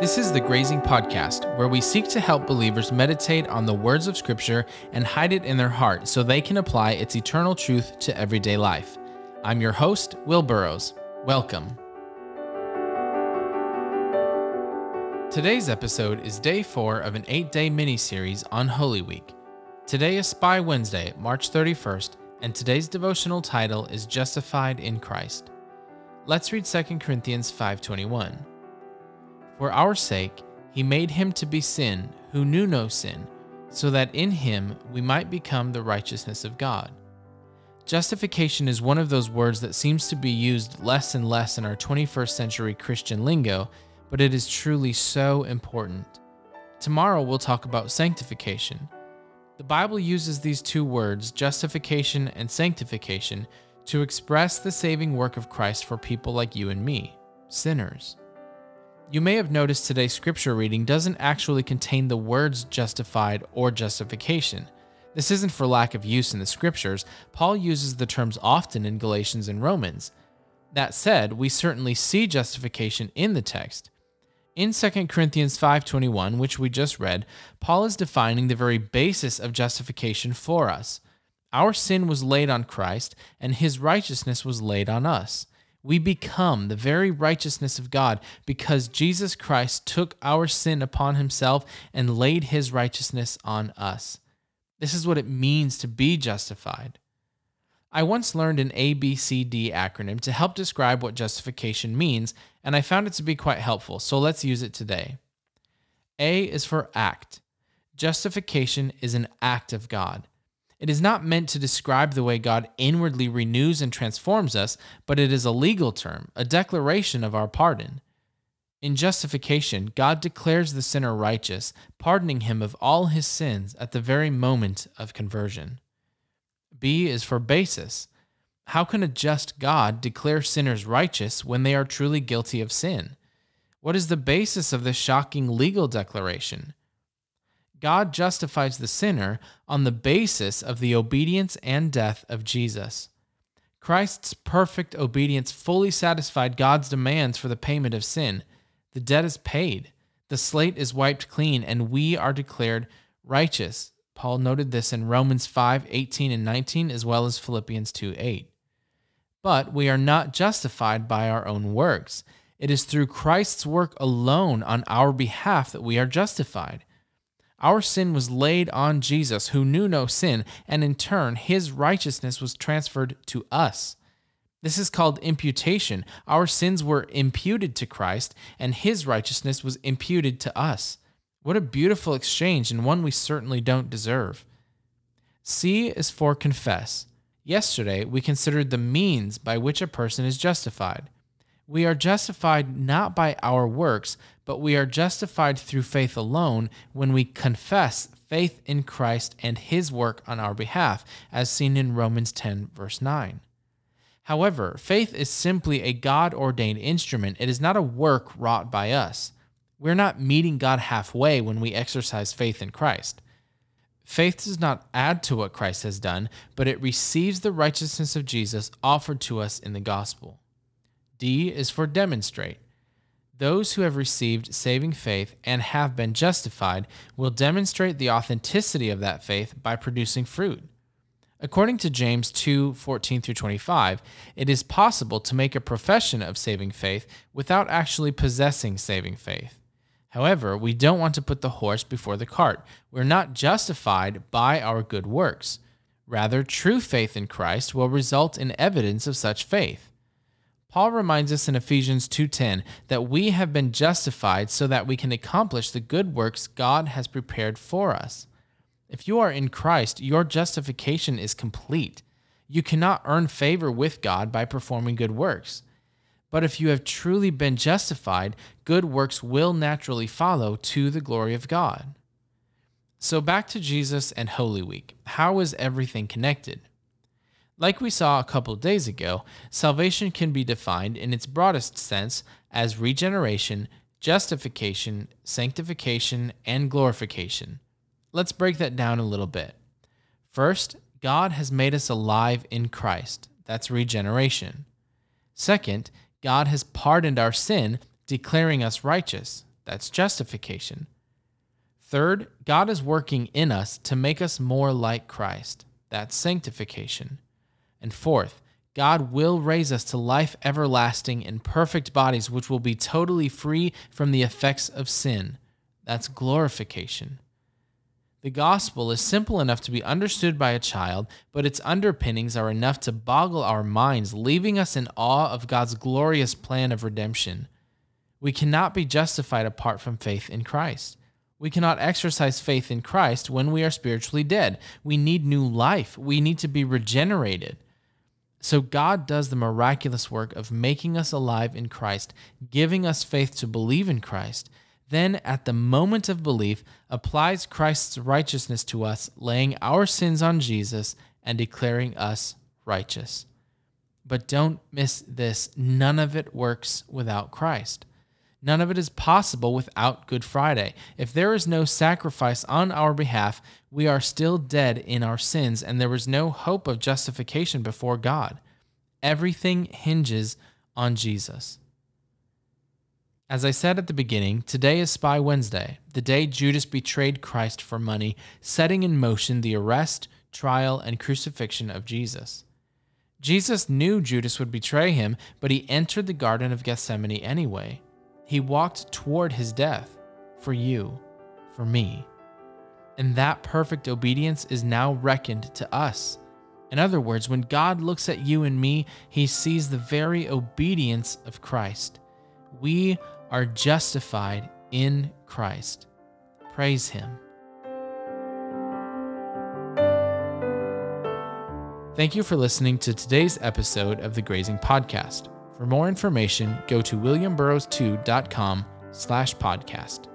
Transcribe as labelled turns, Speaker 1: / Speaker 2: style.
Speaker 1: This is the Grazing Podcast, where we seek to help believers meditate on the words of Scripture and hide it in their heart so they can apply its eternal truth to everyday life. I'm your host, Will Burrows. Welcome. Today's episode is day four of an eight day mini series on Holy Week. Today is Spy Wednesday, March 31st, and today's devotional title is Justified in Christ. Let's read 2 Corinthians 5:21. For our sake, he made him to be sin who knew no sin, so that in him we might become the righteousness of God. Justification is one of those words that seems to be used less and less in our 21st century Christian lingo, but it is truly so important. Tomorrow we'll talk about sanctification. The Bible uses these two words, justification and sanctification, to express the saving work of Christ for people like you and me, sinners. You may have noticed today's scripture reading doesn't actually contain the words justified or justification. This isn't for lack of use in the scriptures. Paul uses the terms often in Galatians and Romans. That said, we certainly see justification in the text. In 2 Corinthians 5:21, which we just read, Paul is defining the very basis of justification for us. Our sin was laid on Christ, and his righteousness was laid on us we become the very righteousness of God because Jesus Christ took our sin upon himself and laid his righteousness on us. This is what it means to be justified. I once learned an ABCD acronym to help describe what justification means, and I found it to be quite helpful, so let's use it today. A is for act. Justification is an act of God. It is not meant to describe the way God inwardly renews and transforms us, but it is a legal term, a declaration of our pardon. In justification, God declares the sinner righteous, pardoning him of all his sins at the very moment of conversion. B is for basis. How can a just God declare sinners righteous when they are truly guilty of sin? What is the basis of this shocking legal declaration? God justifies the sinner on the basis of the obedience and death of Jesus. Christ's perfect obedience fully satisfied God's demands for the payment of sin. The debt is paid, the slate is wiped clean, and we are declared righteous. Paul noted this in Romans 5 18 and 19, as well as Philippians 2 8. But we are not justified by our own works. It is through Christ's work alone on our behalf that we are justified. Our sin was laid on Jesus, who knew no sin, and in turn, his righteousness was transferred to us. This is called imputation. Our sins were imputed to Christ, and his righteousness was imputed to us. What a beautiful exchange, and one we certainly don't deserve. C is for confess. Yesterday, we considered the means by which a person is justified. We are justified not by our works, but we are justified through faith alone when we confess faith in Christ and his work on our behalf, as seen in Romans 10, verse 9. However, faith is simply a God ordained instrument, it is not a work wrought by us. We're not meeting God halfway when we exercise faith in Christ. Faith does not add to what Christ has done, but it receives the righteousness of Jesus offered to us in the gospel. D is for demonstrate. Those who have received saving faith and have been justified will demonstrate the authenticity of that faith by producing fruit. According to James 2 14 through 25, it is possible to make a profession of saving faith without actually possessing saving faith. However, we don't want to put the horse before the cart. We're not justified by our good works. Rather, true faith in Christ will result in evidence of such faith. Paul reminds us in Ephesians 2:10 that we have been justified so that we can accomplish the good works God has prepared for us. If you are in Christ, your justification is complete. You cannot earn favor with God by performing good works. But if you have truly been justified, good works will naturally follow to the glory of God. So back to Jesus and Holy Week. How is everything connected? Like we saw a couple days ago, salvation can be defined in its broadest sense as regeneration, justification, sanctification, and glorification. Let's break that down a little bit. First, God has made us alive in Christ. That's regeneration. Second, God has pardoned our sin, declaring us righteous. That's justification. Third, God is working in us to make us more like Christ. That's sanctification. And fourth, God will raise us to life everlasting in perfect bodies, which will be totally free from the effects of sin. That's glorification. The gospel is simple enough to be understood by a child, but its underpinnings are enough to boggle our minds, leaving us in awe of God's glorious plan of redemption. We cannot be justified apart from faith in Christ. We cannot exercise faith in Christ when we are spiritually dead. We need new life. We need to be regenerated. So God does the miraculous work of making us alive in Christ, giving us faith to believe in Christ, then at the moment of belief applies Christ's righteousness to us, laying our sins on Jesus and declaring us righteous. But don't miss this none of it works without Christ. None of it is possible without Good Friday. If there is no sacrifice on our behalf, we are still dead in our sins, and there is no hope of justification before God. Everything hinges on Jesus. As I said at the beginning, today is Spy Wednesday, the day Judas betrayed Christ for money, setting in motion the arrest, trial, and crucifixion of Jesus. Jesus knew Judas would betray him, but he entered the Garden of Gethsemane anyway. He walked toward his death for you, for me. And that perfect obedience is now reckoned to us. In other words, when God looks at you and me, he sees the very obedience of Christ. We are justified in Christ. Praise Him. Thank you for listening to today's episode of the Grazing Podcast. For more information, go to williamburroughs2.com slash podcast.